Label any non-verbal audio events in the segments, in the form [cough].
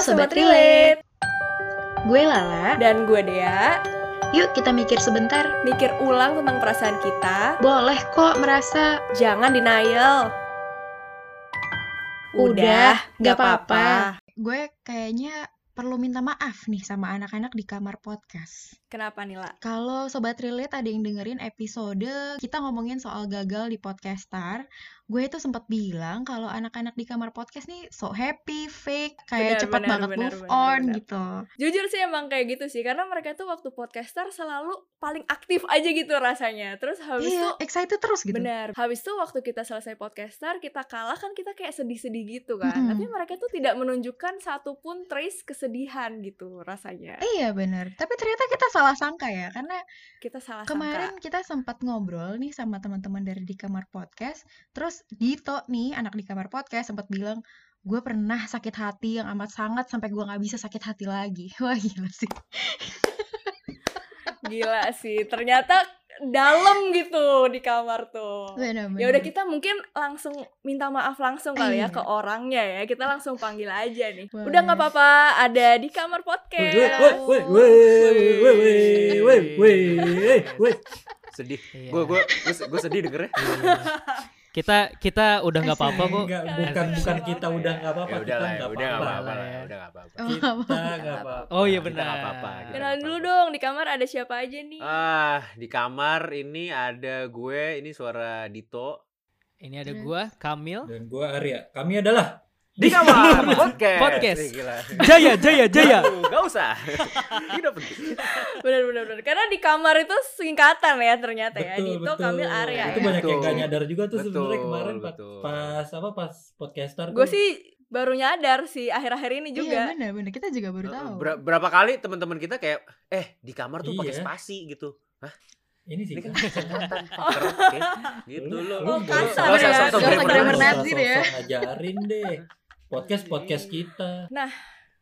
Sobat Relate. Gue Lala. Dan gue Dea. Yuk kita mikir sebentar. Mikir ulang tentang perasaan kita. Boleh kok merasa. Jangan denial. Udah, gak apa-apa. Gue kayaknya perlu minta maaf nih sama anak-anak di kamar podcast. Kenapa nih, La? Kalau Sobat Relate ada yang dengerin episode kita ngomongin soal gagal di podcastar, gue itu sempat bilang kalau anak-anak di kamar podcast nih so happy, fake, kayak Benar, cepat benar, banget benar, move benar, on benar. gitu. Jujur sih emang kayak gitu sih, karena mereka tuh waktu podcaster selalu paling aktif aja gitu rasanya. Terus habis Iya, itu excited terus gitu. Benar. Habis itu waktu kita selesai podcaster, kita kalah kan kita kayak sedih-sedih gitu kan. Mm-mm. Tapi mereka tuh tidak menunjukkan satupun trace kesedihan gitu rasanya. Iya bener, tapi ternyata kita salah sangka ya, karena Kita salah kemarin sangka. kita sempat ngobrol nih sama teman-teman dari di kamar podcast, terus Dito nih, anak di kamar podcast, sempat bilang, gue pernah sakit hati yang amat sangat sampai gue nggak bisa sakit hati lagi. [laughs] Wah gila sih. [laughs] gila sih, ternyata dalam gitu di kamar tuh. Ya udah kita mungkin langsung minta maaf langsung kali ya iya. ke orangnya ya. Kita langsung panggil aja nih. Udah nggak apa-apa, ada di kamar podcast. Sedih. Gue gue gue sedih dengernya kita kita udah nggak apa-apa kok. Enggak, bukan bukan kita udah nggak apa-apa, Ya kita ya, nggak udah nggak apa-apa. apa-apa udah nggak apa-apa. Oh, Kita apa-apa. nggak apa-apa. Oh iya benar. nggak apa-apa, Kenalan dulu apa-apa. dong, di kamar ada siapa aja nih? Ah, di kamar ini ada gue, ini suara Dito. Ini ada Terus? gua Kamil. Dan gua Arya. Kami adalah Di kamar [laughs] podcast. Podcast. Gila. Jaya Jaya Jaya. Aduh, Gak usah. [laughs] Udah penting. Bener bener bener. Karena di kamar itu singkatan ya ternyata ya. betul Dito, betul. Kamil, Arya. Itu ya. banyak yang Betul. gak nyadar juga tuh sebenarnya kemarin pas, betul. pas apa pas podcaster Gue sih baru nyadar sih akhir-akhir ini Iya juga. bener-bener, kita juga baru tahu. Ber- berapa kali teman-teman kita kayak eh di kamar tuh pakai Iya. spasi gitu. ini sih Ini kan kan. singkatan fucker. Oke, Gitu loh. Oh, nggak kasar ya. nggak usah Nggak grammar grammar nggak Nazi usah deh ya. ngajarin deh. Podcast podcast kita.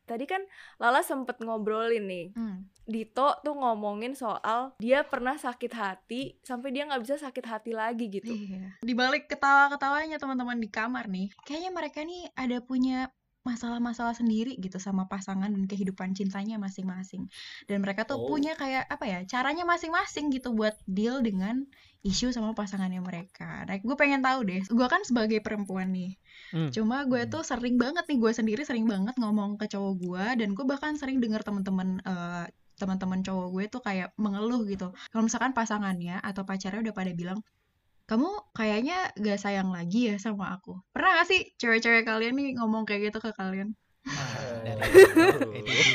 Tadi kan Lala sempet ngobrolin nih. Hmm. Dito tuh ngomongin soal dia pernah sakit hati sampai dia nggak bisa sakit hati lagi gitu. Iya. Di balik ketawa-ketawanya teman-teman di kamar nih, kayaknya mereka nih ada punya masalah-masalah sendiri gitu sama pasangan dan kehidupan cintanya masing-masing. Dan mereka tuh Oh. punya kayak apa ya, caranya masing-masing gitu buat deal dengan isu sama pasangannya mereka. Nah, gue pengen tahu deh, gue kan sebagai perempuan nih. Hmm. Cuma gue tuh sering banget nih, gue sendiri sering banget ngomong ke cowok gue dan gue bahkan sering dengar teman-teman eh, teman-teman cowok gue tuh kayak mengeluh gitu. Kalau misalkan pasangannya atau pacarnya udah pada bilang, kamu kayaknya gak sayang lagi ya sama aku. Pernah gak sih cewek-cewek kalian nih ngomong kayak gitu ke kalian?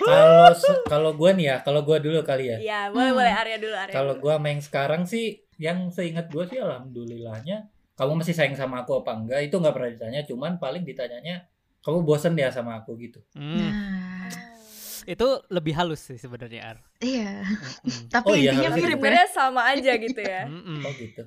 Kalau kalau gua nih ya, kalau gua dulu kali ya. Iya, boleh Hmm. boleh Arya dulu Arya. Kalau gua main sekarang sih yang seingat gua sih alhamdulillahnya kamu masih sayang sama aku apa enggak itu nggak pernah ditanya cuman paling ditanyanya kamu bosen ya sama aku gitu Hmm, Nah, itu lebih halus sih sebenarnya Ar. iya. Mm-mm. Tapi Oh iya, intinya harusnya mirip ya. Sebenarnya sama aja gitu ya. [laughs] Mm-mm. oh gitu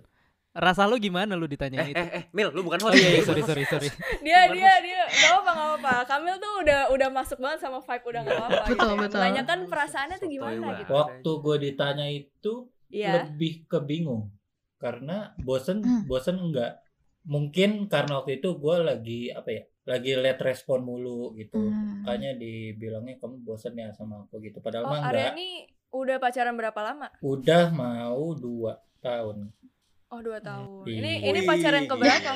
Rasa lu gimana lu Eh, ditanyain itu? eh, eh, Mil, lu bukan Oh host. iya, iya sorry sorry sorry. Dia dia dia nggak apa nggak apa. Kamil tuh udah udah masuk banget sama vibe udah nggak apa. Betul, gitu ya. betul. Menanyakan perasaannya tuh gimana gitu. waktu gua ditanya itu Iya. lebih kebingung karena bosen Hmm. bosen enggak mungkin karena waktu itu gua lagi apa ya lagi let respon mulu gitu Hmm. makanya dibilangnya kamu bosen ya sama aku gitu padahal Oh, mah enggak ini udah pacaran berapa lama? udah mau dua tahun Oh, dua tahun. Iya. Ini ini pacaran Wih, keberapa?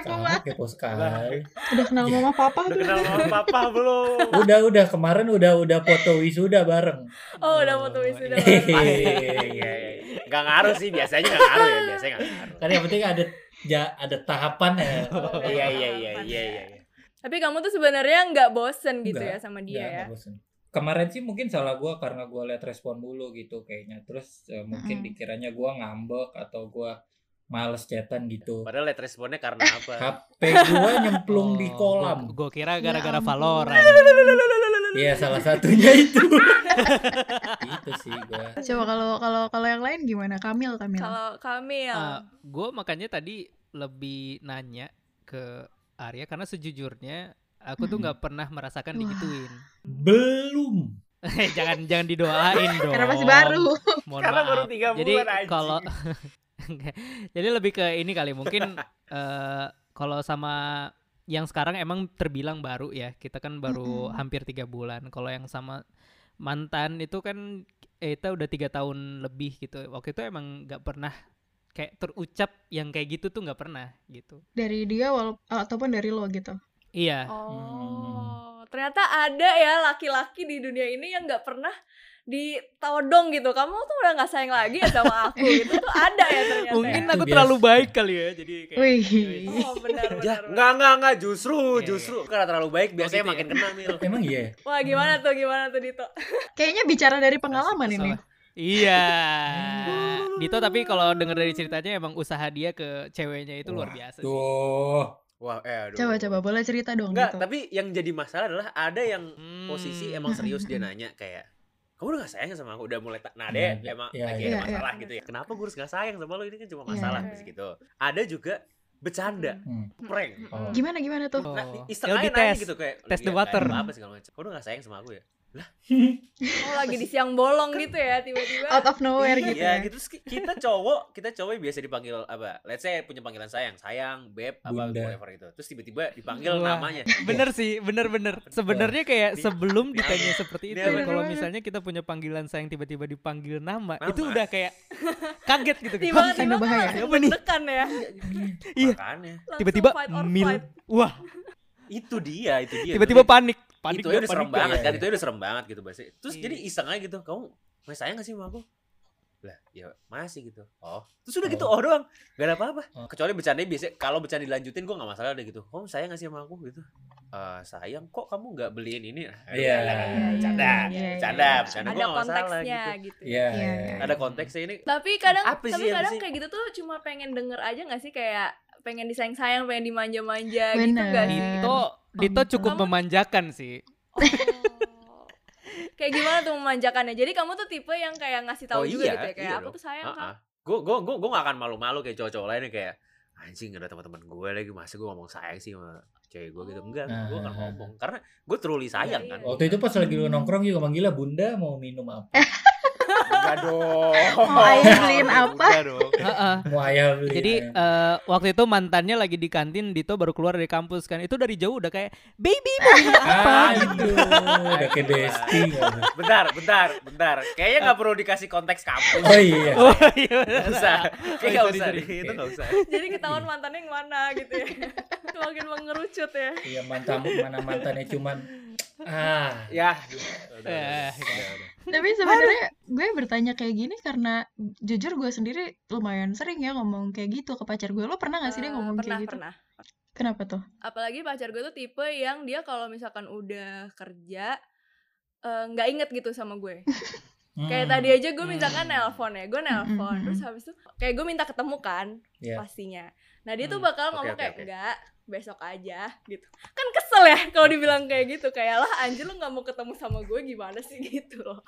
Iya, iya, iya. Kepo Sama banget. kepo sekali Udah kenal mama papa Udah kenal sama papa belum? udah udah kemarin udah udah foto wisuda bareng Oh, udah foto wisuda. Hehehe. bareng. Iya, iya, iya. Gak ngaruh sih, biasanya gak ngaruh ya, biasanya gak ngaruh. kan yang penting ada ja, ada tahapan ya Oh, Iya, ada iya, iya, iya, ya. iya. Tapi kamu tuh sebenarnya nggak bosen gitu Nggak, ya sama dia Nggak, ya? nggak bosen. kemarin sih mungkin salah gua karena gua liat respon dulu gitu kayaknya terus eh, mungkin Mm-mm. dikiranya gua ngambek atau gua males chatan gitu Padahal liat responnya karena apa? HP gua nyemplung di Oh, kolam Gua, gua kira Ya gara-gara. Valorant. [laughs] Iya salah satunya itu [laughs] itu sih gua Coba kalau kalau kalau yang lain gimana? Kamil, Kamil. Kalau Kamil, Ah, gua makanya tadi lebih nanya ke Arya karena sejujurnya aku tuh nggak pernah merasakan Wah. digituin. belum Eh, [laughs] jangan jangan didoain dong. Karena masih baru. Mohon Karena baru maaf. tiga Jadi bulan, anjing. kalau. Jadi lebih ke ini kali mungkin [laughs] eh kalau sama yang sekarang emang terbilang baru ya. Kita kan baru Mm-mm. hampir tiga bulan. Kalau yang sama mantan itu kan eh, kita udah tiga tahun lebih gitu. Waktu itu emang nggak pernah kayak terucap yang kayak gitu tuh nggak pernah gitu. Dari dia wala- ataupun dari lo gitu. Iya. Oh, ternyata ada ya laki-laki di dunia ini yang nggak pernah ditodong gitu. Kamu tuh udah nggak sayang lagi ya sama aku gitu tuh ada ya ternyata. Mungkin ya. aku Itu terlalu biasa. baik kali ya. Jadi kayak Wih. Oh benar Ya, [laughs] benar. enggak enggak enggak justru Iya, justru karena terlalu baik biasanya gitu ya? makin kena Mil. Emang iya. Wah gimana tuh gimana tuh Dito? [laughs] Kayaknya bicara dari pengalaman ini. Iya. Dito tapi kalau denger dari ceritanya emang usaha dia ke ceweknya itu luar Wah, biasa sih. Tuh. Wah, eh aduh. Coba coba boleh cerita dong Enggak, gitu. tapi yang jadi masalah adalah ada yang Hmm. posisi emang serius dia nanya kayak kamu udah gak sayang sama aku udah mulai tak nah Iya, deh emang iya, lagi iya. ada masalah Iya. gitu ya kenapa gue harus gak sayang sama lo ini kan cuma Iya. masalah Iya. gitu ada juga bercanda Hmm. prank Oh. Gimana gimana tuh? Oh. nah Ya, aja dites. nanya gitu kayak Test the "Iya, water." apa segala macam kamu udah gak sayang sama aku ya [laughs] Oh lagi di siang bolong gitu ya tiba-tiba. Out of nowhere gitu Iya ya. gitu kita cowok kita cowok biasa dipanggil apa let's say punya panggilan sayang sayang beb apa whatever itu terus tiba-tiba dipanggil Wah. namanya [laughs] Bener sih, bener-bener. Sebenarnya kayak Di- sebelum di- ditanya seperti itu, kalau bener. misalnya kita punya panggilan sayang tiba-tiba dipanggil nama, Nama. itu udah kayak kaget gitu. Tiba-tiba kan bahaya. Apa nih? ya. Iya. Tiba-tiba mil, wah, itu dia itu dia tiba-tiba panik, panik itu aja udah serem banget Iya, kan iya. itu aja udah serem banget gitu bahasa terus Iya. jadi iseng aja gitu kamu masih sayang gak sih sama aku lah ya masih gitu oh terus udah gitu oh doang gak ada apa-apa Oh. kecuali bercanda biasa kalau bercanda dilanjutin gue gak masalah deh gitu kamu sayang gak sih sama aku gitu Eh sayang kok kamu gak beliin ini Iya. bercanda Iya, iya, bercanda iya. bercanda gue Ada gak masalah konteksnya gitu gitu. Iya. Iya, iya. iya. ada konteksnya ini Tapi kadang Apa sih, tapi kadang sih? kayak gitu tuh cuma pengen denger aja gak sih kayak pengen disayang-sayang, pengen dimanja-manja gitu gak sih? Dito, Dito gitu. cukup Kamu- memanjakan sih. Oh. kayak gimana tuh memanjakannya? Jadi kamu tuh tipe yang kayak ngasih tahu Oh juga iya, gitu ya kayak iya aku tuh sayang kan. gue gue gue gue gak akan malu-malu kayak cowok-cowok lainnya kayak anjing ada teman-teman gue lagi masa gue ngomong sayang sih sama cewek gue gitu enggak Nah, gue akan nah. ngomong karena gue truly sayang Iya, kan iya. Waktu itu pas lagi lu nongkrong juga manggilnya Bunda mau minum apa? [laughs] enggak dong Mau ayah beliin apa? Mau ayah beli. Jadi eh, waktu itu mantannya lagi di kantin, Dito baru keluar dari kampus kan. Itu dari jauh udah kayak baby mau apa? ah, itu udah kayak tuh? bentar bentar bentar kayaknya nggak perlu dikasih konteks kampus Oh iya. [laughs] Oh iya. Nggak usah kayak nggak sorry, usah itu nggak usah Jadi ketahuan mantannya yang mana gitu ya. Semakin mengerucut ya. Iya mantan mana mantannya cuman ah ya udah, Eh, udah, udah, udah. Tapi sebenarnya gue bertanya kayak gini karena jujur gue sendiri lumayan sering ya ngomong kayak gitu ke pacar gue. Lo pernah gak sih dia Eh, ngomong pernah, kayak gitu? Pernah, Kenapa tuh? Apalagi pacar gue tuh tipe yang dia kalau misalkan udah kerja eh, nggak inget gitu sama gue. [laughs] Kayak Hmm, tadi aja gue misalkan Hmm. nelpon ya, gue nelpon, terus habis itu kayak gue minta ketemu kan, Iya. pastinya. Nah dia tuh Hmm, bakal oke, ngomong oke, kayak oke. enggak, besok aja gitu. Kan kesel ya kalau dibilang kayak gitu, kayak lah anjir lu nggak mau ketemu sama gue gimana sih [laughs] gitu loh.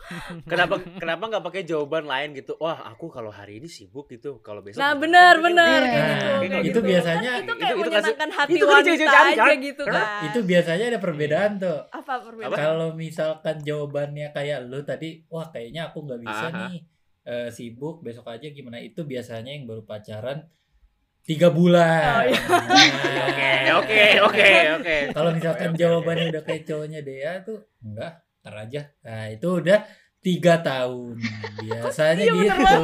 kenapa kenapa nggak pakai jawaban lain gitu wah aku kalau hari ini sibuk gitu kalau besok Nah gitu. benar Kan benar Iya. kayak gitu, Nah, kayak itu gitu. biasanya- kan itu itu- kayak itu kan- menyenangkan hati itu kan wanita aja kan? gitu kan. itu biasanya ada perbedaan tuh. apa perbedaan? Kalau misalkan jawabannya kayak lu tadi, wah kayaknya aku nggak bisa Aha. nih eh, sibuk besok aja gimana itu biasanya yang baru pacaran tiga bulan. Oh, iya. Nah, oke oke oke oke Kalau misalkan oke, jawabannya udah kayak cowoknya Dea tuh enggak, ntar aja. Nah itu udah tiga tahun. Biasanya Iya, gitu.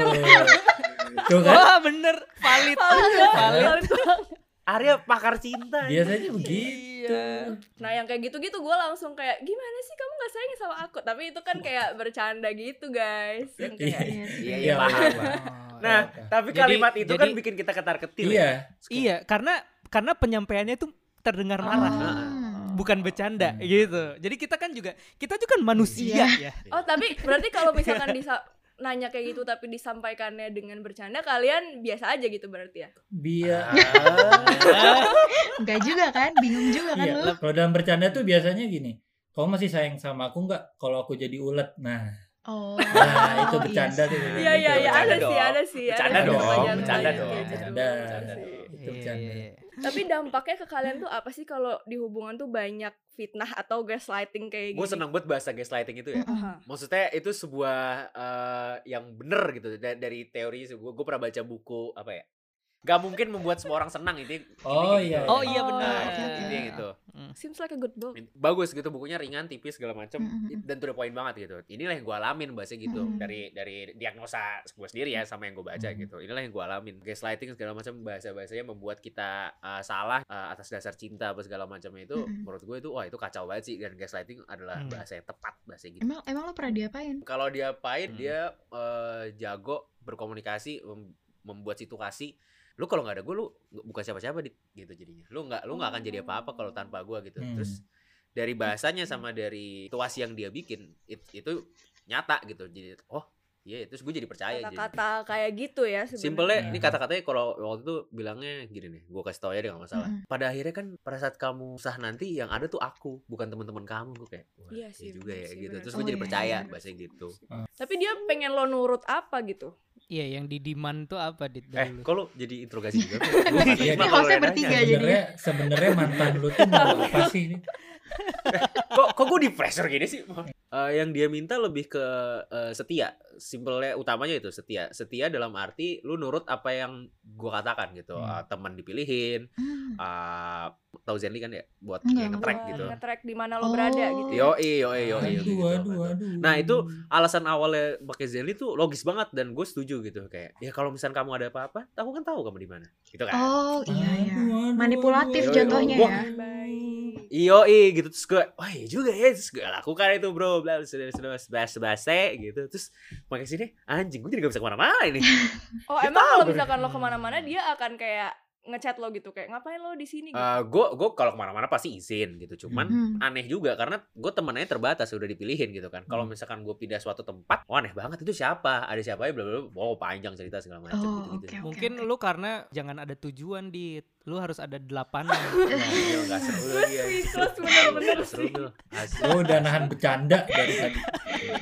Tuh kan? Wah bener, valid. Valid Valid. Arya pakar cinta Biasanya begitu. Iya. Nah yang kayak gitu-gitu gue langsung kayak gimana sih kamu nggak sayang sama aku? Tapi itu kan kayak bercanda gitu guys. Yang kayak Iya sih. iya Iya, iya paham iya. Nah Apa? tapi Jadi- kalimat itu kan jadi- bikin kita ketar ketir Iya. Iya, karena karena penyampaiannya itu terdengar marah. Oh. Bukan bercanda Hmm. gitu. Jadi kita kan juga kita juga kan manusia ya. Oh tapi berarti kalau [laughs] misalkan disa nanya kayak gitu tapi disampaikannya dengan bercanda kalian biasa aja gitu berarti ya? Biar [laughs] Enggak juga kan? Bingung juga kan Iya, lu? kalau dalam bercanda tuh biasanya gini. Kamu masih sayang sama aku nggak? Kalau aku jadi ulet, nah, Oh. [laughs] nah itu iya bercanda sih. tuh. Iya iya iya bercanda ada dong. sih ada sih. ada Bercanda sih dong, pertanyaan- bercanda pertanyaan dong. gitu. Bercanda. Ada sih. Itu Iya, bercanda. iya, iya. Tapi dampaknya ke kalian tuh apa sih kalau di hubungan tuh banyak fitnah atau gaslighting kayak gini? gue senang banget bahasa gaslighting itu ya Aha. maksudnya itu sebuah eh, yang bener gitu da- dari teori gue gue pernah baca buku apa ya Gak mungkin membuat semua orang senang itu. Oh, gitu. iya. Oh iya Oh, benar. oke, oke. Intinya gitu. Mm. Seems like a good book. Bagus gitu bukunya ringan, tipis segala macam Mm-mm. dan to the point banget gitu. Inilah yang gue alamin bahasa gitu dari dari diagnosa gue sendiri ya sama yang gue baca Mm. gitu. Inilah yang gue alamin. Gaslighting segala macam bahasa-bahasanya membuat kita uh, salah uh, atas dasar cinta apa segala macam itu menurut gue itu wah itu kacau banget sih dan gaslighting adalah Mm. bahasa yang tepat bahasa gitu. Emang emang lo pernah diapain? Kalau dia pahit Hmm. dia eh, jago berkomunikasi mem- membuat situasi lu kalau nggak ada gue lu bukan siapa-siapa gitu jadinya lu nggak lu nggak akan jadi apa-apa kalau tanpa gue gitu Hmm. terus dari bahasanya sama dari situasi yang dia bikin it- itu nyata gitu jadi oh iya terus gue jadi percaya jadi Kata-kata kayak gitu ya sebenarnya. Simpelnya Iya. ini kata-katanya kalau waktu itu bilangnya gini nih, gue kasih tau aja deh gak masalah. Mm-mm. Pada akhirnya kan pada saat kamu sah nanti yang ada tuh aku, bukan teman-teman kamu. Gue kayak, wah Iya iya sih, juga bener ya sih, gitu. bener Terus gue jadi Oh, iya, percaya iya. bahasa gitu. Tapi dia pengen lo nurut apa gitu? Iya, yang di demand tuh apa dit Eh, dulu? lu jadi interogasi juga? [laughs] Iya, Ini kalau hostnya bertiga jadi. Sebenarnya sebenarnya mantan lu tuh mau apa sih ini? kok kok gue di pressure gini sih? Eh, yang dia minta lebih ke eh, setia. Simpelnya utamanya itu setia. Setia dalam arti lu nurut apa yang gue katakan gitu. Hmm. Eh, teman dipilihin, Hmm. uh, tahu Zenly kan ya buat Enggak, kayak nge-track Buat gitu. nge-track di mana lo Oh. berada gitu. Yo, yo, yo, Aduh, gitu. aduh, aduh. Nah, itu alasan awalnya pakai Zenly tuh logis banget dan gue setuju gitu kayak ya kalau misalnya kamu ada apa-apa, aku kan tahu kamu di mana. Gitu kan. Oh iya ya. Aduh, aduh, Manipulatif aduh. jatuhnya Gua- ya. Iyo, gitu. Terus gue, wah iya juga ya, terus gue lakukan itu bro, bla sudah sudah sebas sebase gitu, terus pakai sini anjing gue jadi gak bisa ke mana-mana ini. [laughs] Oh emang kalau misalkan lo ke mana-mana dia akan kayak ngechat lo gitu kayak ngapain lo di sini gitu. gue gue kalau ke mana-mana pasti izin gitu, cuman Hmm. aneh juga karena gue temennya terbatas udah dipilihin gitu kan. Kalau Hmm. misalkan gue pindah suatu tempat, wah aneh banget itu siapa, ada siapa ya, bla bla, bla. wow panjang cerita segala macam Oh, gitu gitu. oke. Mungkin lu karena jangan ada tujuan di lu harus ada delapan. Nah, [laughs] iya, nggak seru lagi ya. Speechless bener-bener seru sih. Lo udah nahan bercanda dari tadi.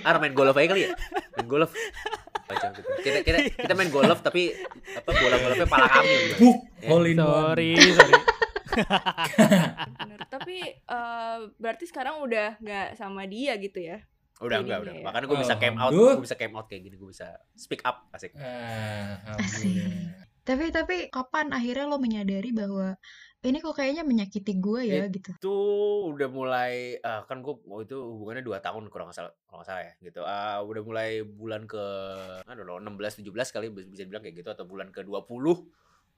Ah, main golf aja kali ya? Main golf. Gitu. Kita, kita, kita main golf tapi apa bola golfnya pala kami. Buk, hole in sorry, sorry. Bener. Tapi eh, berarti sekarang udah nggak sama dia gitu ya? Udah enggak, udah. ya. Makanya gue bisa came out, gue bisa came out kayak gini, gue bisa speak up asik. Ah, Asik. alhamdulillah. Tapi tapi kapan akhirnya lo menyadari bahwa ini kok kayaknya menyakiti gue ya gitu. Itu udah mulai eh, kan gue itu hubungannya 2 tahun nggak salah nggak salah ya gitu. Ah, udah mulai bulan ke I don't know, 16 17 kali bisa bilang kayak gitu atau bulan ke 20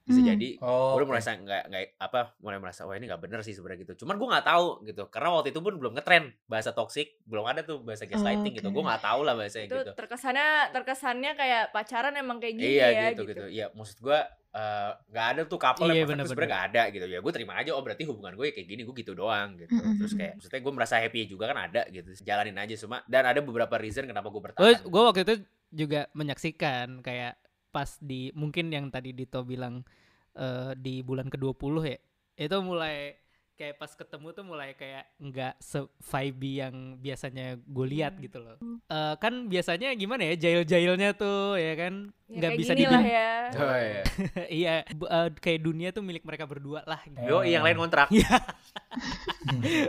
bisa Hmm. jadi Oh, gue udah merasa nggak nggak apa mulai merasa wah ini nggak bener sih sebenarnya gitu. Cuman gue nggak tahu gitu. Karena waktu itu pun belum ngetren bahasa toxic belum ada tuh bahasa gaslighting gitu. Oke. gue nggak tahu lah bahasanya Itu gitu. terkesannya terkesannya kayak pacaran emang kayak gini iya ya gitu, gitu. iya maksud gue eh, nggak ada tuh couple Iya, yang sebenarnya nggak ada gitu. Ya gue terima aja oh berarti hubungan gue kayak gini gue gitu doang gitu. Mm-mm, terus mm-mm. kayak maksudnya gue merasa happy juga kan ada gitu. Jalanin aja cuma dan ada beberapa reason kenapa gue Gue bertahan gue waktu itu juga menyaksikan kayak pas di mungkin yang tadi Dito bilang eh, di bulan ke-20 ya. Itu mulai kayak pas ketemu tuh mulai kayak nggak se vibe yang biasanya gue lihat Hmm. gitu loh. Eh, kan biasanya gimana ya jail-jailnya tuh ya kan Ya, nggak bisa dibilang ya. oh, iya. [laughs] iya eh, kayak dunia tuh milik mereka berdua lah gitu. yo yang lain kontrak [laughs]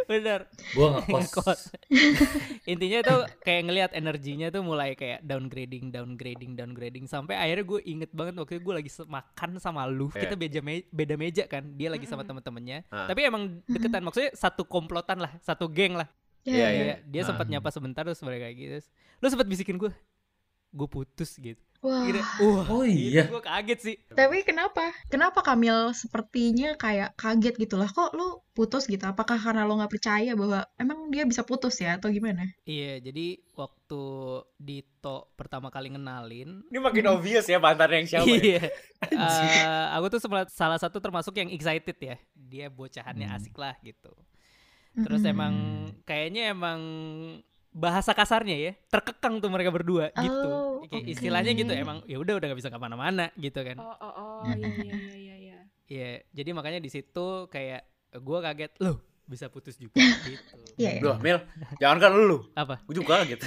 bener Gue ngekos. [laughs] Intinya tuh kayak ngelihat energinya tuh mulai kayak downgrading downgrading downgrading sampai akhirnya gue inget banget waktu itu gue lagi makan sama lu Iya. kita beda me- beda meja kan dia lagi sama temen-temennya Ah. tapi emang deketan maksudnya satu komplotan lah satu geng lah Ya, Iya, ya. iya. Iya, dia sempat Ah. nyapa sebentar terus mereka kayak gitu lu sempat bisikin gue gue putus gitu Wah. Gitu. wah Oh iya. gue kaget sih Tapi kenapa? Kenapa Kamil sepertinya kayak kaget gitu lah? Kok lu putus gitu? Apakah karena lo nggak percaya bahwa emang dia bisa putus ya atau gimana? iya jadi waktu Dito pertama kali ngenalin ini makin obvious ya mantan yang siapa ya? Iya. [laughs] Eh, aku tuh sempat- salah satu termasuk yang excited ya. Dia bocahannya Hmm. asik lah gitu. Terus Mm-mm. emang kayaknya emang bahasa kasarnya ya terkekang tuh mereka berdua gitu. Oh, Kayak oke. Istilahnya gitu emang ya udah udah gak bisa ke mana-mana gitu kan. Oh oh oh iya iya iya iya. Iya. Jadi makanya di situ kayak gue kaget loh bisa putus juga [laughs] gitu. Iya, iya. Loh, Mil, jangan kan lu. Apa? Gue juga gitu.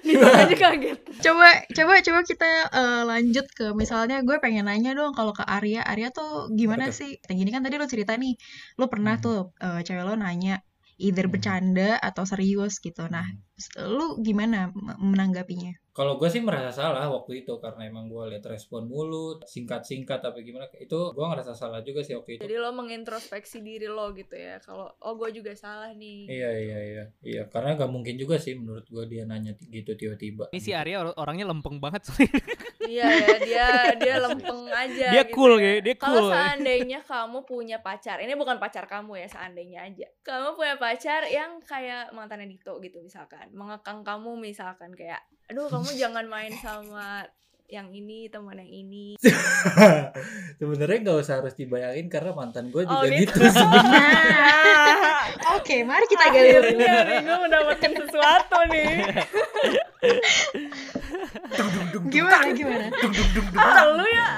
Itu aja kaget. Coba coba coba kita eh, lanjut ke misalnya gue pengen nanya dong kalau ke Arya, Arya tuh gimana tuh? sih? Kayak gini kan tadi lo cerita nih, lo pernah Hmm. tuh eh, cewek lo nanya either Hmm. bercanda atau serius gitu. Nah, Hmm. Lu gimana menanggapinya? kalau gue sih merasa salah waktu itu karena emang gue lihat respon mulu singkat-singkat tapi gimana itu gue ngerasa salah juga sih waktu itu Jadi lo mengintrospeksi diri lo gitu ya. Kalau oh gue juga salah nih. iya iya iya iya karena gak mungkin juga sih menurut gue dia nanya gitu tiba-tiba Ini si Arya or- orangnya lempeng banget soalnya. [laughs] Iya ya, dia dia lempeng aja. Dia gitu cool, ya. kayak- dia Kalau cool. seandainya kamu punya pacar, ini bukan pacar kamu ya, seandainya aja. Kamu punya pacar yang kayak mantannya Dito gitu misalkan, mengekang kamu misalkan kayak, aduh kamu jangan main sama yang ini teman yang ini. [laughs] sebenarnya gak usah harus dibayangin karena mantan gue Oh, juga gitu. gitu sebenarnya Nah, [laughs] oke, mari kita gali Akhirnya nih gue mendapatkan sesuatu nih. [laughs] Gimana gimana? Ah, lu ya,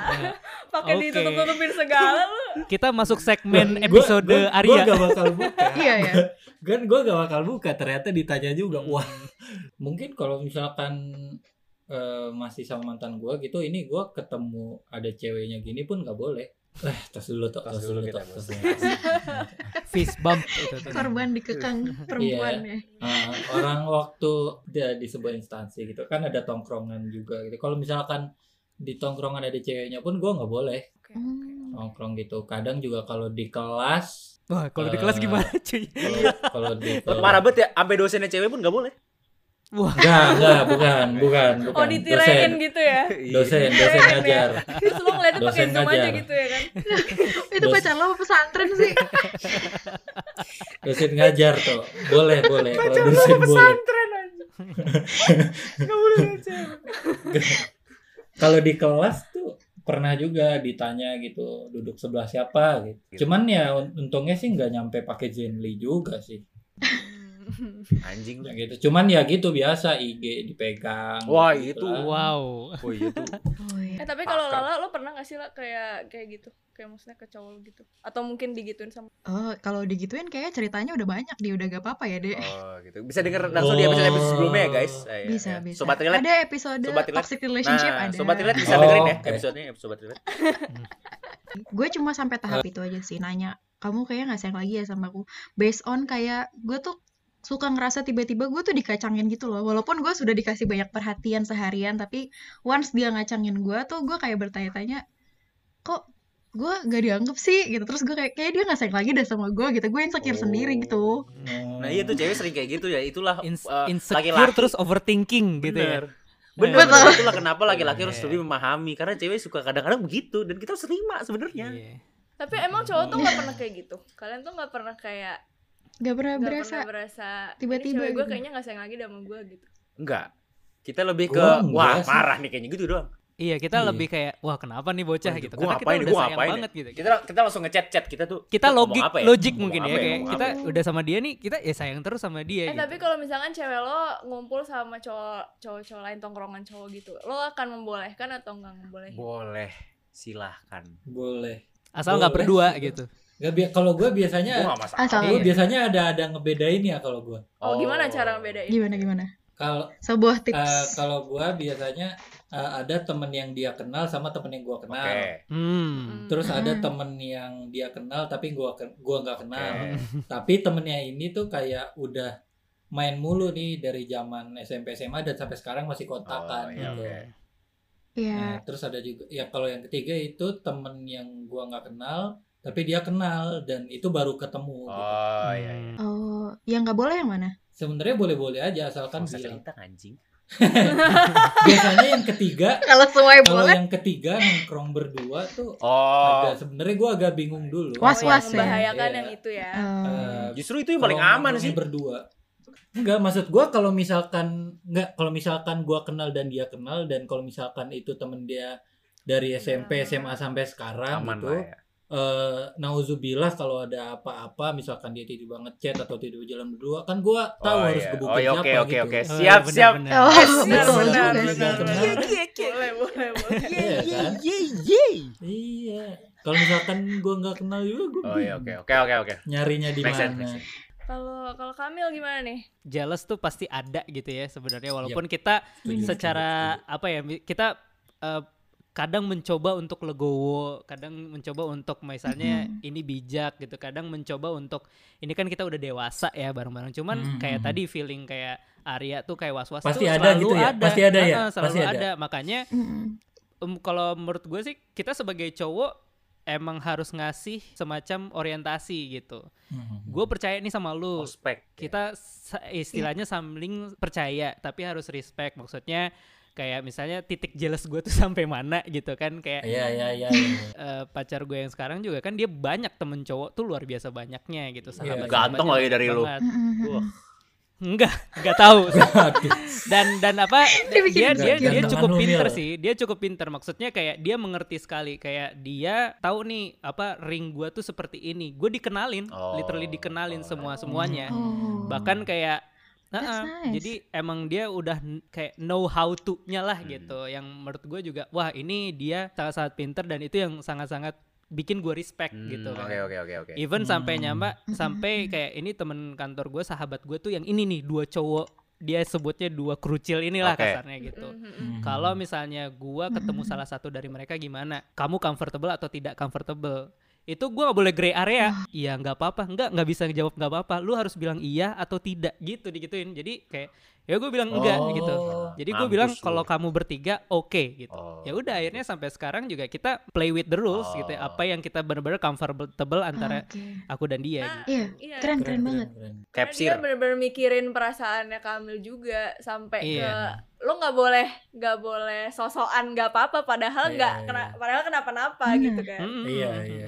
pakai Oke. ditutup-tutupin segala lu. Kita masuk segmen Gua- episode gua- Arya. Gua gak bakal buka. [laughs] Iya ya. kan gue gak bakal buka. Ternyata ditanya juga. Hmm. Wah, mungkin kalau misalkan eh, masih sama mantan gue gitu, ini gue ketemu ada ceweknya gini pun gak boleh. Eh, tos dulu, tos, Tos tos dulu kita, tos. [laughs] Fist bump itu tuh. Korban dikekang perempuan ya. Eh, orang waktu dia di sebuah instansi gitu kan ada tongkrongan juga gitu. Kalau misalkan di tongkrongan ada ceweknya pun gue nggak boleh Hmm. nongkrong gitu. Kadang juga kalau di kelas, Wah, kalau di Eh, kelas gimana, cuy? kalau kalau di kelas, Parah banget ya, sampai dosennya cewek pun gak boleh. Wah, Enggak, enggak, bukan, bukan, bukan. Oh ditirain gitu ya. Dosen, dosen ngajar. Terus lu ngeliatnya pakai zoom aja ngajar. gitu ya kan. [laughs] Itu Dos- pacar lo pesantren sih? [laughs] Dosen ngajar tuh. Boleh, boleh. Kalau dosen boleh. Pesantren aja. Gak boleh baca. [laughs] Kalau di kelas tuh pernah juga ditanya gitu duduk sebelah siapa gitu. Cuman ya un- untungnya sih nggak nyampe pakai Zenly juga sih. Anjing lu. gitu. Cuman ya gitu biasa IG dipegang. Wah, gitu itu. lah. wow. Oh iya tuh. Oh iya. Eh tapi kalau. Lala lo pernah gak sih lah kayak kayak gitu? Kayak maksudnya ke cowok lo gitu. Atau mungkin digituin sama Oh, kalau digituin kayak ceritanya udah banyak dia udah gak apa-apa ya, Dek. Oh gitu. Bisa denger langsung di episode episode sebelumnya ya guys. Eh, Bisa, ya. bisa. Sobat Relate. Ada episode Sobat Relate. toxic relationship Nah, ada. Sobat Relate bisa Oh, dengerin ya oke. episodenya Sobat Relate. [laughs] gue cuma sampai tahap itu aja sih nanya kamu kayaknya nggak sayang lagi ya sama aku based on kayak gue tuh suka ngerasa tiba-tiba gue tuh dikacangin gitu loh walaupun gue sudah dikasih banyak perhatian seharian tapi once dia ngacangin gue tuh gue kayak bertanya-tanya kok gue gak dianggap sih gitu terus gue kayak kayak dia nggak sayang lagi dah sama gue gitu gue insecure Oh. sendiri gitu Hmm. Nah iya tuh cewek sering kayak gitu ya. Itulah eh, insecure laki-laki. terus overthinking gitu ya. Bener. Bener, Betul. bener. itulah kenapa laki-laki harus Iya. lebih memahami karena cewek suka kadang-kadang begitu dan kita harus terima sebenarnya. Iya. Tapi emang cowok tuh gak pernah kayak gitu Kalian tuh gak pernah kayak gak pernah Gak berasa pernah berasa tiba-tiba gue gitu. kayaknya gak sayang lagi sama gue gitu Enggak. Kita lebih ke Gua wah sih. marah nih kayaknya gitu doang. Iya, kita Iya. lebih kayak wah kenapa nih bocah Wah, gitu. gua Karena kita ngapain, udah gua sayang ngapain banget gitu. Kita kita langsung ngechat chat kita tuh. kita logik apa ya? logik mungkin apa ya kayak kita apa? udah sama dia nih kita ya sayang terus sama dia Eh gitu. tapi kalau misalkan cewek lo ngumpul sama cowok cowok-cowok lain tongkrongan cowok gitu, lo akan membolehkan atau enggak membolehkan? Boleh. Silahkan. Boleh. Asal nggak berdua sih. gitu. Gak bi- kalau gue Gue biasanya. Asal- gue Iya. biasanya ada ada ngebedain ya kalau gue. Oh, gimana cara ngebedain? gimana gimana Kalau sebuah tips eh, kalau gue biasanya eh, ada temen yang dia kenal sama temen yang gue Oke. kenal. Hmm. Terus ada Hmm. temen yang dia kenal tapi gua ke- gua nggak kenal. Oke. Tapi temennya ini tuh kayak udah main mulu nih dari zaman SMP SMA dan sampai sekarang masih kontakan Oh, iya, gitu. oke. Iya. Nah, terus ada juga ya kalau yang ketiga itu temen yang gua nggak kenal tapi dia kenal dan itu baru ketemu. gitu. Oh iya iya. oh yang nggak boleh yang mana Sebenarnya boleh-boleh aja asalkan Kan bilang. cerita anjing. [laughs] Biasanya yang ketiga [laughs] kalau semuanya kalau boleh yang ketiga nongkrong berdua tuh Oh. agak sebenarnya gua agak bingung dulu. Was- Oh, yang was ya. membahayakan Iya. yang itu ya. Oh. Eh, Justru itu yang paling aman sih. berdua enggak maksud gua kalau misalkan enggak kalau misalkan gua kenal dan dia kenal dan kalau misalkan itu temen dia dari SMP Ya. SMA sampai sekarang Aman gitu lah ya. Eh nauzubillah kalau ada apa-apa misalkan dia tiba-tiba ngechat atau tiba-tiba jalan berdua kan gua tahu Oh, harus iya. gebukin Oh, iya, siapa oke, oke, gitu oke. Oh, Siap, benar, siap. benar. Oh, Yes, betul benar, juga benar, sih. benar. Boleh, boleh, boleh. iya kan Iya. iya kalau misalkan gua nggak kenal juga gua Oh iya oke oke oke oke. nyarinya di mana. Kalau kalau Kamil gimana nih? Jealous tuh pasti ada gitu ya sebenarnya walaupun Yap. kita secara apa ya kita eh, kadang mencoba untuk legowo, kadang mencoba untuk misalnya Mm-mm. ini bijak gitu, kadang mencoba untuk ini kan kita udah dewasa ya bareng-bareng. Cuman kayak Mm-mm. tadi feeling kayak Arya tuh kayak was-was Pasti tuh ada selalu gitu ya? ada. Pasti ada ya? Heeh, selalu Pasti ada. ada. Makanya Mm-mm. em, kalau menurut gue sih kita sebagai cowok emang harus ngasih semacam orientasi gitu. Mhm. Gue percaya nih sama lu. Ospek. Kita sa- istilahnya saling percaya tapi harus respect. Maksudnya kayak misalnya titik jealous gue tuh [laughs] sampai mana gitu kan kayak Iya iya iya. iya. eh, pacar gue yang sekarang juga kan dia banyak temen cowok tuh luar biasa banyaknya gitu Iya, sahabat ganteng lagi dari lu. Wah. enggak enggak tahu [laughs] dan dan apa Dia dia dia cukup pinter sih dia cukup pinter maksudnya kayak dia mengerti sekali kayak dia tahu nih apa ring gua tuh seperti ini gue dikenalin Oh. literally dikenalin semua semuanya Oh. bahkan kayak That's Nah, nice. jadi emang dia udah kayak know how to-nya lah Hmm. gitu. Yang menurut gue juga, wah ini dia sangat-sangat pinter dan itu yang sangat-sangat bikin gue respect Hmm, gitu kan. Oke oke oke oke. Even sampai Hmm. nyamba, sampai kayak ini temen kantor gue, sahabat gue tuh yang ini nih dua cowok dia sebutnya dua kerucil inilah Oke. kasarnya gitu. Mhm. Mhm. Kalau misalnya gua ketemu salah satu dari mereka gimana? Kamu comfortable atau tidak comfortable? Itu gua nggak boleh gray area. Iya nggak apa-apa, nggak nggak bisa jawab nggak apa-apa. Lu harus bilang iya atau tidak gitu digituin. Jadi kayak ya gue bilang enggak Oh. gitu. Jadi gue bilang kalau kamu bertiga oke gitu. Oh. Ya udah akhirnya sampai sekarang juga kita play with the rules gitu. ya. Oh. Apa yang kita benar-benar comfortable antara Oke. aku dan dia Nah, gitu. Iya, Iya. keren keren banget. keren. Karena Capsir. dia bener-bener mikirin perasaannya Kamil juga sampai Iya. ke lo nggak boleh nggak boleh sosokan nggak apa-apa padahal Iya, nggak iya. kena padahal kenapa-napa Bener. gitu kan. Mm-mm. Iya, iya.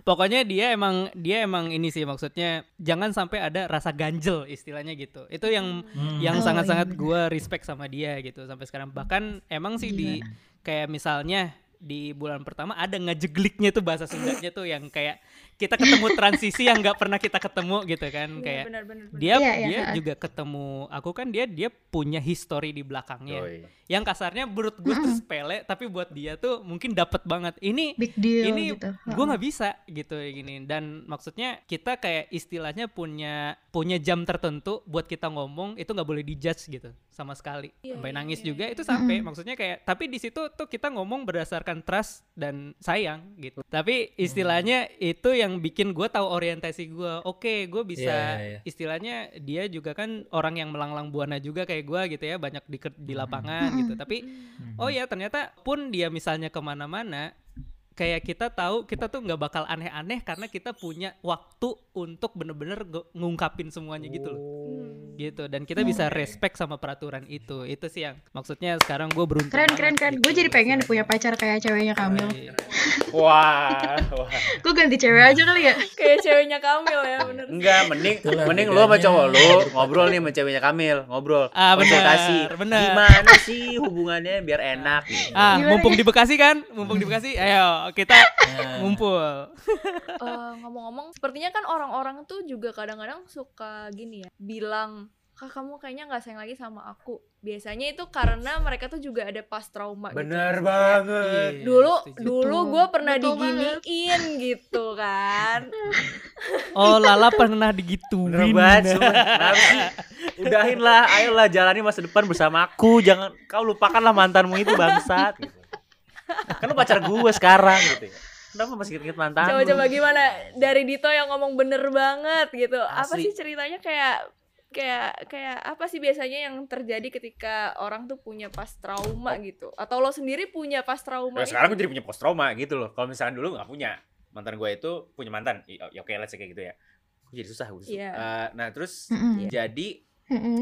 Pokoknya dia emang dia emang ini sih maksudnya jangan sampai ada rasa ganjel istilahnya gitu. Itu yang Hmm. yang Oh, sangat-sangat iya gua respect sama dia gitu sampai sekarang. Bahkan emang sih di kayak misalnya di bulan pertama ada ngejegliknya tuh bahasa Sundanya tuh yang kayak kita ketemu transisi yang nggak pernah kita ketemu gitu kan Iya, kayak benar-benar. dia Iya, iya, dia ha. juga ketemu aku kan dia dia punya history di belakangnya Yoi. yang kasarnya menurut gue tuh sepele tapi buat dia tuh mungkin dapat banget ini Big deal ini gitu. gue nggak bisa gitu kayak gini dan maksudnya kita kayak istilahnya punya punya jam tertentu buat kita ngomong itu nggak boleh dijudge gitu sama sekali. Iya, sampai iya, nangis iya, juga iya. itu sampai maksudnya kayak tapi di situ tuh kita ngomong berdasarkan trust dan sayang gitu. Tapi istilahnya itu yang bikin gue tahu orientasi gue oke gue bisa Iya, iya, iya. istilahnya dia juga kan orang yang melanglang buana juga kayak gue gitu ya banyak di di lapangan gitu. Tapi Mhm. Oh ya ternyata pun dia misalnya ke mana-mana kayak kita tahu kita tuh nggak bakal aneh-aneh karena kita punya waktu untuk bener-bener ngungkapin semuanya gitu loh gitu dan kita bisa respect sama peraturan itu itu sih yang maksudnya sekarang gue beruntung Keren keren keren. gitu. Gue jadi pengen punya pacar kayak ceweknya Kamil. Iya. [laughs] Wah, wah. Gue ganti cewek aja kali ya. [laughs] Kayak ceweknya Kamil ya bener. Enggak, mending Itulah mending lu sama cowok lu ngobrol nih sama ceweknya Kamil, ngobrol. Ah, benar, konsultasi. benar. Gimana sih hubungannya biar enak gitu. ah Gimana mumpung di Bekasi kan mumpung di Bekasi ayo kita Nah, ngumpul Eh, ngomong-ngomong, sepertinya kan orang-orang tuh juga kadang-kadang suka gini ya, bilang kak kamu kayaknya nggak sayang lagi sama aku. Biasanya itu karena mereka tuh juga ada pas trauma. gitu. Bener Iya, banget. Dulu setuju. dulu gue pernah Betul banget. diginiin gitu kan. oh Lala pernah digituin Bener banget? Udahin lah, ayolah jalani masa depan bersama aku. Jangan kau lupakanlah mantanmu itu bangsat. Gitu. Kan lu pacar gue sekarang gitu ya. Kenapa masih inget mantan? Coba-coba gimana dari Dito yang ngomong bener banget gitu. Apa Asli. sih ceritanya kayak kayak kayak apa sih biasanya yang terjadi ketika orang tuh punya pas trauma gitu atau lo sendiri punya pas trauma Ya, itu? sekarang gue jadi punya post trauma gitu loh. Kalau misalkan dulu nggak punya mantan gue itu punya mantan, ya oke let's say kayak gitu ya. Gue jadi susah gue. Iya. Eh, nah terus jadi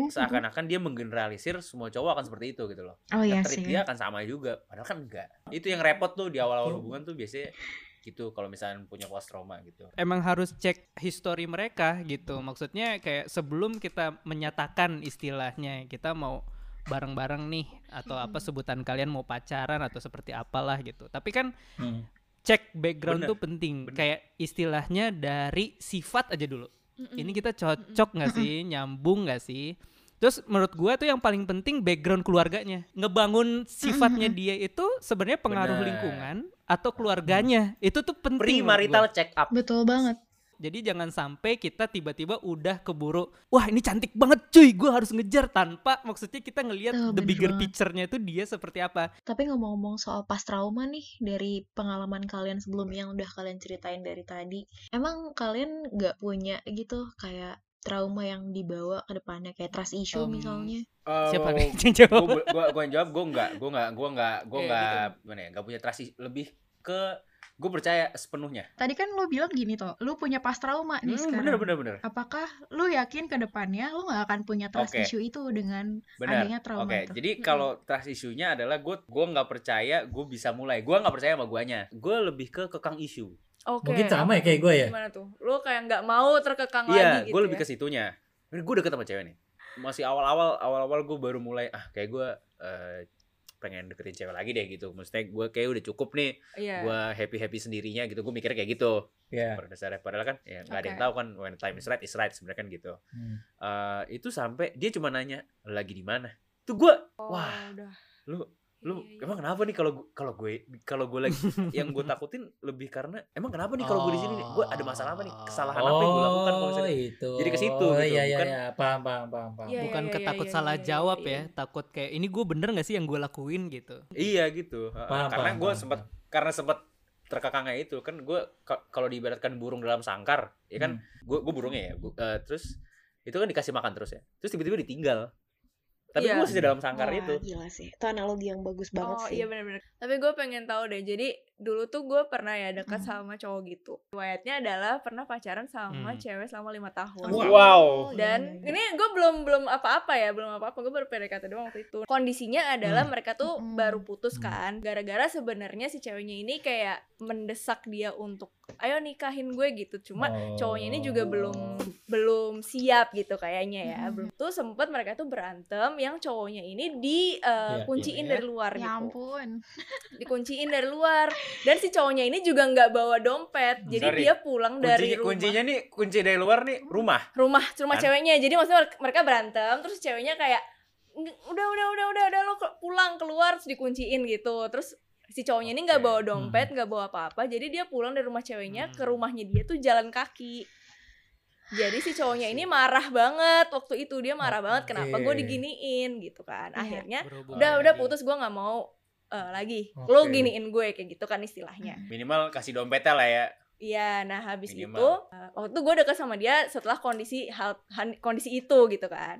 Seakan-akan dia menggeneralisir semua cowok akan seperti itu gitu loh. Oh iya sih. dia akan sama juga. Padahal kan enggak. Itu yang repot tuh di awal-awal hubungan tuh biasanya gitu kalau misalnya punya post trauma gitu. emang harus cek history mereka gitu. Maksudnya kayak sebelum kita menyatakan istilahnya kita mau bareng-bareng nih atau apa sebutan kalian mau pacaran atau seperti apalah gitu. Tapi kan hmm. cek background Bener, tuh penting. bener. Kayak istilahnya dari sifat aja dulu. Mm-mm. Ini kita cocok nggak sih, nyambung nggak sih? Terus menurut gua tuh yang paling penting background keluarganya. Ngebangun sifatnya dia itu sebenarnya pengaruh Bener. lingkungan atau keluarganya. Itu tuh penting. menurut gua Premarital check up. Betul banget. Jadi jangan sampai kita tiba-tiba udah keburu, wah ini cantik banget cuy, gue harus ngejar tanpa maksudnya kita ngelihat Oh, the bigger banget. picture-nya itu dia seperti apa. Tapi ngomong-ngomong soal pas trauma nih dari pengalaman kalian sebelumnya yang udah kalian ceritain dari tadi, emang kalian nggak punya gitu kayak trauma yang dibawa ke depannya kayak trust issue Em, misalnya? Siapa Oh, nih [laughs] yang jawab? gue gue gue yang jawab gue nggak gue nggak gue nggak gue nggak gimana ya nggak punya trust issue. lebih ke gue percaya sepenuhnya Tadi kan lu bilang gini toh, lu punya pas trauma nih hmm, sekarang. bener bener bener Apakah lu yakin ke depannya lu nggak akan punya trust Oke. issue itu dengan bener adanya trauma oke itu? jadi kalau trust issue-nya adalah gue gue nggak percaya gue bisa mulai gue nggak percaya sama guanya gue lebih ke kekang issue Oke. Mungkin sama ya kayak gue ya. Gimana tuh? Lu kayak nggak mau terkekang iya lagi gitu gue lebih ya? ke situnya gue deket sama cewek nih masih awal-awal awal-awal gue baru mulai ah kayak gue eh, pengen deketin cewek lagi deh gitu. Maksudnya gue kayak udah cukup nih Iya. gue happy happy sendirinya gitu. Gue mikirnya kayak gitu. Pada dasarnya. Padahal kan ya nggak ada yang tahu kan when time is right is right sebenarnya kan gitu. Hmm. Eh, itu sampai dia cuma nanya lagi di mana? Tuh gue Oh, wah udah. lu lu Iya, iya. emang kenapa nih kalau kalau gue kalau gue lagi yang gue [laughs] takutin lebih karena emang kenapa nih kalau gue di sini nih? Gue ada masalah apa nih? Kesalahan apa yang gue lakukan kalau misalnya itu. Jadi ke situ Oh, gitu, Iya iya bukan- iya, paham paham paham paham. Iya, Bukan iya, ketakut iya, salah iya, jawab iya, ya, takut kayak ini gue bener gak sih yang gue lakuin? gitu. iya gitu. Uh, Paham, karena paham, gue paham, sempat karena sempat terkekangnya itu kan gue ka- kalau diibaratkan burung dalam sangkar ya kan? Gue gue burungnya ya gua- eh, terus itu kan dikasih makan terus ya. Terus tiba-tiba ditinggal tapi Iya. gue masih di dalam sangkar Wah, itu gila sih. Itu analogi yang bagus banget oh sih. iya benar-benar. Tapi gue pengen tahu deh. Jadi dulu tuh gue pernah ya dekat Hmm. sama cowok gitu. Riwayatnya adalah pernah pacaran sama Hmm. cewek selama lima tahun. Wow. wow Dan Iya. ini gue belum belum apa-apa ya, belum apa-apa. Gue baru PDKT doang waktu itu. Kondisinya adalah Hmm. mereka tuh Hmm. baru putus Hmm. kan. Gara-gara sebenarnya si ceweknya ini kayak mendesak dia untuk ayo nikahin gue gitu. Cuma Oh. cowoknya ini juga belum belum siap gitu kayaknya ya. Hmm. Belum tuh sempet mereka tuh berantem yang cowoknya ini dikunciin iya. dari luar Ya gitu. ampun. Dikunciin dari luar. Dan si cowoknya ini juga nggak bawa dompet. Jadi Sorry. dia pulang dari kuncinya rumah kuncinya nih kunci dari luar nih rumah rumah rumah Kan? ceweknya jadi maksudnya mereka berantem terus ceweknya kayak "Nggak, udah udah udah udah udah lo ke- pulang keluar terus dikunciin gitu terus si cowoknya ini nggak bawa dompet nggak bawa apa-apa jadi dia pulang dari rumah ceweknya ke Hmm. rumahnya dia tuh jalan kaki jadi si cowoknya ini marah banget waktu itu dia marah banget kenapa gue diginiin gitu kan Iya. akhirnya udah udah lagi. putus gue nggak mau eh, lagi lo Oke. giniin gue kayak gitu kan istilahnya minimal kasih dompetnya lah ya Iya, nah habis Minimal. itu uh, waktu itu gue deket sama dia setelah kondisi hal han- kondisi itu gitu kan.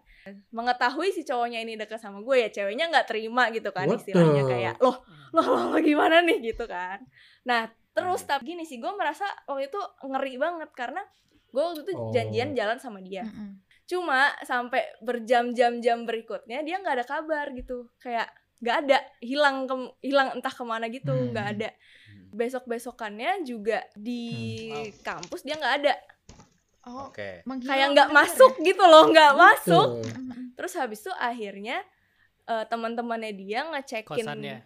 Mengetahui si cowoknya ini deket sama gue ya ceweknya nggak terima gitu kan What istilahnya the- kayak loh loh loh, loh, gimana nih gitu kan. Nah terus Hmm. tapi gini sih gue merasa waktu itu ngeri banget karena gue waktu itu Oh. janjian jalan sama dia. Mm-mm. Cuma sampai berjam-jam-jam berikutnya dia nggak ada kabar gitu kayak nggak ada hilang ke hilang entah ke mana gitu Hmm. nggak ada besok besokannya juga di Hmm, wow. kampus dia nggak ada Oh, oke menghilang kayak nggak bener masuk gitu loh nggak masuk ya? Mm-mm. terus habis itu akhirnya eh, teman-temannya dia ngecekin Kosannya.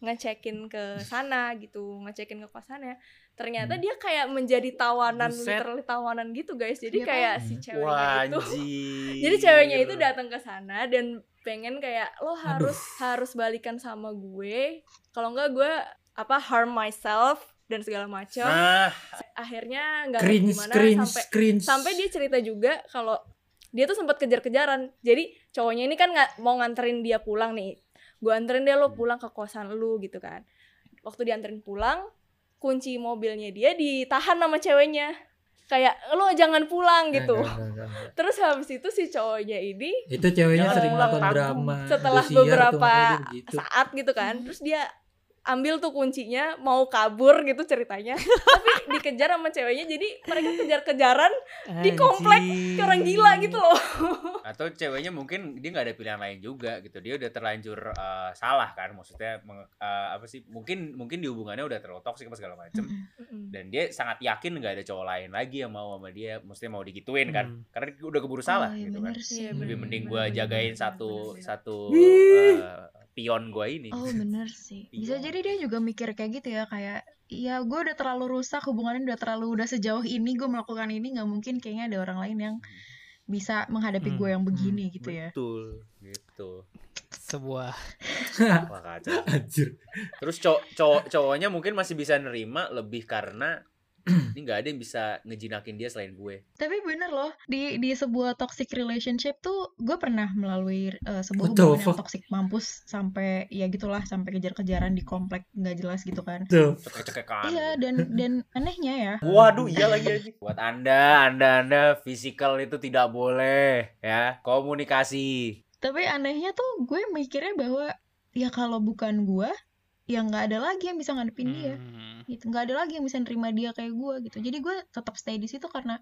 ngecekin ke sana gitu ngecekin ke kosannya ternyata Hmm. dia kayak menjadi tawanan Buset. literally tawanan gitu guys. Jadi kayak kan- si ceweknya itu [laughs] jadi ceweknya itu datang ke sana dan pengen kayak lo harus harus balikan sama gue. Kalau enggak gue apa harm myself dan segala macam. Nah, akhirnya nggak gimana cringe sampai cringe. sampai dia cerita juga kalau dia tuh sempat kejar-kejaran. Jadi cowoknya ini kan nggak mau nganterin dia pulang nih. Gue anterin dia lo pulang ke kosan lu gitu kan. Waktu dianterin pulang kunci mobilnya dia ditahan sama ceweknya kayak lo jangan pulang gitu enggak, enggak, enggak. terus habis itu si cowoknya ini Itu ceweknya sering kampung. drama. Setelah beberapa dia begitu. saat gitu kan terus dia ambil tuh kuncinya mau kabur gitu ceritanya. [laughs] Tapi dikejar sama ceweknya jadi mereka kejar-kejaran di komplek kayak orang gila gitu loh. [laughs] Atau ceweknya mungkin dia nggak ada pilihan lain juga gitu. Dia udah terlanjur eh, salah kan maksudnya meng- eh, apa sih mungkin mungkin di hubungannya udah terlalu toksik apa segala macem. Dan dia sangat yakin nggak ada cowok lain lagi yang mau sama dia maksudnya mau digituin kan. Hmm. karena dia udah keburu salah Oh, iya gitu kan. sih. Iya, lebih mending bener, jagain bener, satu bener, satu Wih. Pion gua ini Oh bener sih. [laughs] Bisa Iya. jadi dia juga mikir kayak gitu ya kayak ya gue udah terlalu rusak hubungannya udah terlalu udah sejauh ini gue melakukan ini nggak mungkin kayaknya ada orang lain yang bisa menghadapi Hmm, gue yang hmm, begini gitu ya. betul gitu Sebuah wah kacau [laughs] Anjir. terus cowok cowok cowoknya mungkin masih bisa nerima lebih karena ini nggak ada yang bisa ngejinakin dia selain gue Tapi bener loh, di di sebuah toxic relationship tuh gue pernah melalui eh, sebuah hubungan yang toxic mampus sampai ya gitulah sampai kejar-kejaran di komplek nggak jelas gitu kan. Tuh. cekek-cekekan Iya dan dan anehnya ya, Waduh, iya lagi [laughs] aja. Buat Anda, Anda, Anda, fisikal itu tidak boleh, ya. Komunikasi. tapi anehnya tuh gue mikirnya bahwa ya kalau bukan gue, ya nggak ada lagi yang bisa ngadepin dia. Hmm. gitu nggak ada lagi yang bisa nerima dia kayak gue gitu jadi gue tetap stay di situ karena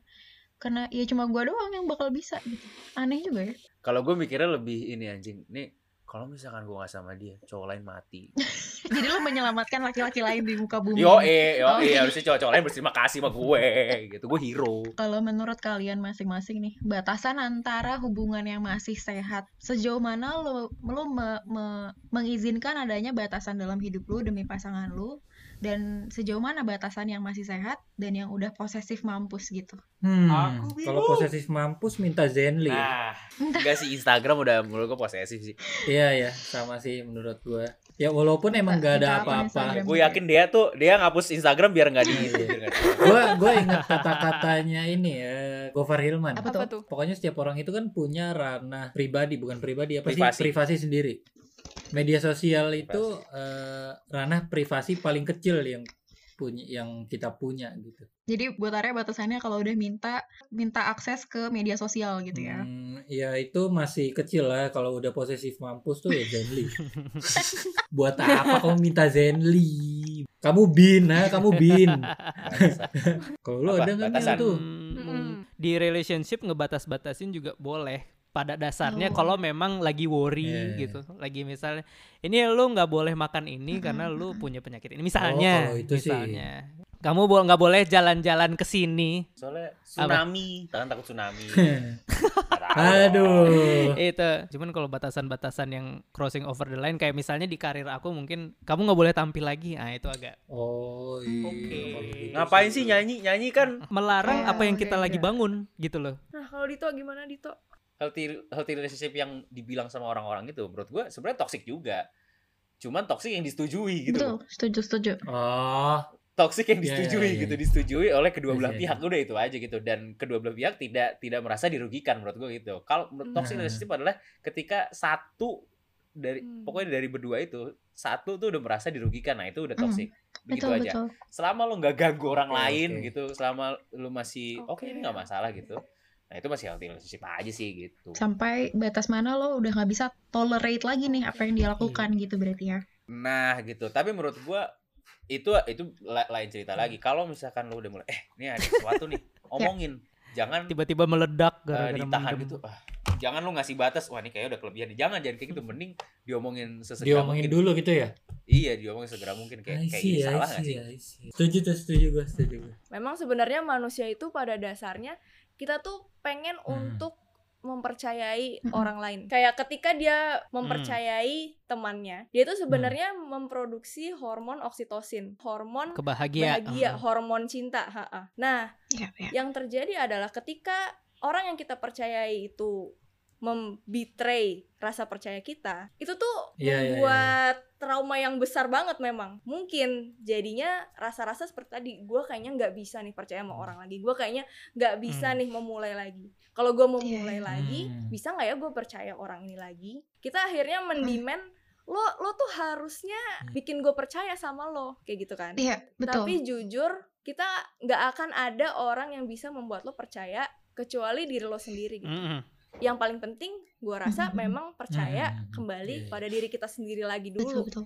karena ya cuma gue doang yang bakal bisa gitu aneh juga ya Kalau gue mikirnya lebih ini anjing. Nih, kalau misalkan gue gak sama dia, cowok lain mati. [laughs] jadi lo menyelamatkan laki-laki lain di muka bumi Yo, eh, yo, Oh, eh, iya. harusnya cowok-cowok lain berterima kasih sama gue, gitu. Gue hero. kalau menurut kalian masing-masing nih batasan antara hubungan yang masih sehat sejauh mana lo lo me- me- mengizinkan adanya batasan dalam hidup lo demi pasangan lo dan sejauh mana batasan yang masih sehat dan yang udah posesif mampus gitu Hmm, Aku bingung. kalau posesif mampus minta Zenly. Nah, enggak sih Instagram udah menurut gue posesif sih. Iya ya, sama sih menurut gua. Ya walaupun emang gak ada apa-apa. Gue yakin dia tuh dia ngapus Instagram biar nggak di Iya. Gua gua ingat kata-katanya ini ya, Gofar Hilman. Apa Apa tuh? Pokoknya setiap orang itu kan punya ranah pribadi, bukan pribadi apa Privasi. sih? Privasi sendiri. Media sosial itu eh, ranah privasi paling kecil yang punya yang kita punya gitu. jadi buat Arya batasannya kalau udah minta minta akses ke media sosial gitu ya Hmm, ya itu masih kecil lah kalau udah posesif mampus tuh ya Zenly. [laughs] Buat apa kamu minta Zenly? Kamu bin, ha? Kamu bin. [laughs] Kalau lu ada nggak tuh? Hmm, di relationship ngebatas-batasin juga boleh pada dasarnya Oh. kalau memang lagi worry Yeah. gitu lagi misalnya ini lu nggak boleh makan ini karena lu punya penyakit ini misalnya kalau itu sih. misalnya kamu bo- nggak boleh jalan-jalan ke sini Soalnya tsunami, tangan takut tsunami. [laughs] Aduh. itu cuman kalau batasan-batasan yang crossing over the line kayak misalnya di karir aku mungkin kamu nggak boleh tampil lagi nah itu agak Oh iya. Oke. kalau gitu Ngapain sih nyanyi? Nyanyi kan melarang Oh, apa yang kita oke, lagi bangun gitu loh Nah, kalau Dito gimana Dito? Healthy healthy relationship yang dibilang sama orang-orang itu menurut gue sebenarnya toxic juga. Cuman toxic yang disetujui gitu. betul loh. setuju setuju Oh, Toxic yang Iya, disetujui iya, iya. gitu, disetujui oleh kedua Iya, belah iya, pihak udah itu aja gitu dan kedua belah pihak tidak tidak merasa dirugikan menurut gue gitu. Kalau menurut toxic Nah. relationship adalah ketika satu dari Hmm. pokoknya dari berdua itu satu tuh udah merasa dirugikan, nah itu udah Hmm. toxic. Begitu betul aja. betul Selama lo nggak ganggu orang Oke, lain oke. gitu, selama lo masih oke Oke. ini nggak masalah gitu. Nah itu masih healthy relationship aja sih gitu. sampai batas mana lo udah nggak bisa tolerate lagi nih apa yang dia lakukan gitu berarti ya Nah gitu. Tapi menurut gua itu itu la- lain cerita lagi. Kalau misalkan lo udah mulai eh ini ada sesuatu nih, [laughs] omongin. Jangan tiba-tiba meledak eh, gara-gara ditahan mendem. gitu. Ah, jangan lu ngasih batas. Wah, ini kayaknya udah kelebihan. Jangan jangan kayak gitu. Mending diomongin sesegera diomongin mungkin. dulu gitu ya. Iya, diomongin segera mungkin kayak kayak ini salah nggak see, sih? Setuju tuh, setuju gue, setuju gue. Memang sebenarnya manusia itu pada dasarnya kita tuh pengen Hmm. untuk mempercayai Mm-mm. orang lain. Kayak ketika dia mempercayai temannya, dia tuh sebenarnya memproduksi hormon oksitosin, hormon kebahagiaan bahagia, hormon cinta. ha-ha. Nah, Iya, iya. yang terjadi adalah ketika orang yang kita percayai itu membetray rasa percaya kita, itu tuh Iya, iya, iya. membuat trauma yang besar banget memang. Mungkin jadinya rasa-rasa seperti tadi, gue kayaknya nggak bisa nih percaya sama orang lagi. Gue kayaknya nggak bisa Hmm. nih memulai lagi. Kalau gue mau Iya, mulai lagi, Hmm. bisa nggak ya gue percaya orang ini lagi? Kita akhirnya mendemand lo lo tuh harusnya Hmm. bikin gue percaya sama lo kayak gitu kan? Iya, betul. Tapi jujur kita nggak akan ada orang yang bisa membuat lo percaya kecuali diri lo sendiri gitu. Mm-mm. Yang paling penting gue rasa Mhm. memang percaya Mhm. kembali Iya. pada diri kita sendiri lagi betul dulu. betul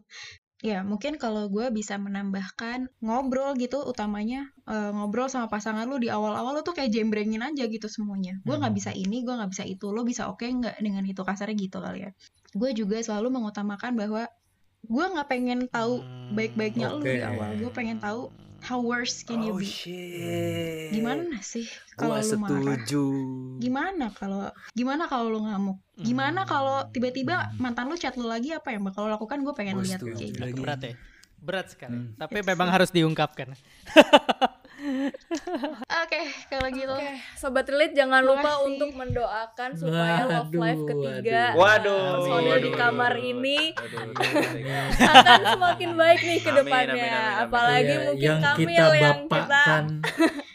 ya mungkin kalau gue bisa menambahkan ngobrol gitu utamanya eh, ngobrol sama pasangan lu di awal-awal lu tuh kayak jembrengin aja gitu semuanya gue nggak Hmm. bisa ini gue nggak bisa itu lo bisa oke nggak dengan itu kasarnya gitu kali ya gue juga selalu mengutamakan bahwa gue nggak pengen tahu Hmm, baik-baiknya lu di awal gue pengen tahu how worse can you Oh be? shit. gimana sih kalau lu marah? setuju. gimana kalau gimana kalau lu ngamuk? Gimana Hmm. kalau tiba-tiba mantan lu chat lu lagi? Apa yang bakal lu lakukan? Gue pengen Gua lihat setuju kayak gitu. Berat ya. Berat sekali. Hmm. tapi It's memang so- harus diungkapkan [laughs] [laughs] Oke, kalau gitu. Oke, sobat relate jangan lupa untuk mendoakan supaya love life Waduh, ketiga Waduh. personil di waduh, kamar waduh, ini waduh, waduh, akan semakin baik nih ke depannya. amin, amin, amin. Apalagi Iya, mungkin yang Kamil kita yang kita bapakkan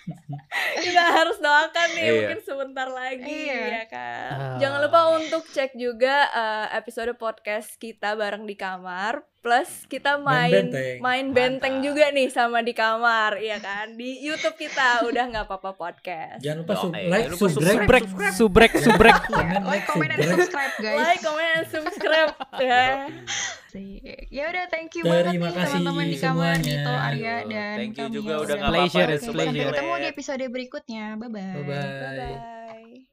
[laughs] kita harus doakan nih Iya. mungkin sebentar lagi Iya. ya kan. Ah. Jangan lupa untuk cek juga eh, episode podcast kita bareng di kamar plus kita Main main benteng. main benteng juga nih sama di kamar ya kan. Di YouTube kita [laughs] udah nggak apa-apa podcast. jangan lupa sub eh, like lupa subscribe Subrek, subrek, subrek. [laughs] komen Like, comment, and subscribe guys. Like, comment, and subscribe [laughs] ya. Asik. Ya udah, thank you Terima banget nih kasih teman-teman di kamar semuanya. Dito, Arya dan thank you juga udah nggak Pleasure, apa-apa. it's Oke, pleasure. Sampai ketemu di episode berikutnya. Bye bye. bye bye Bye bye.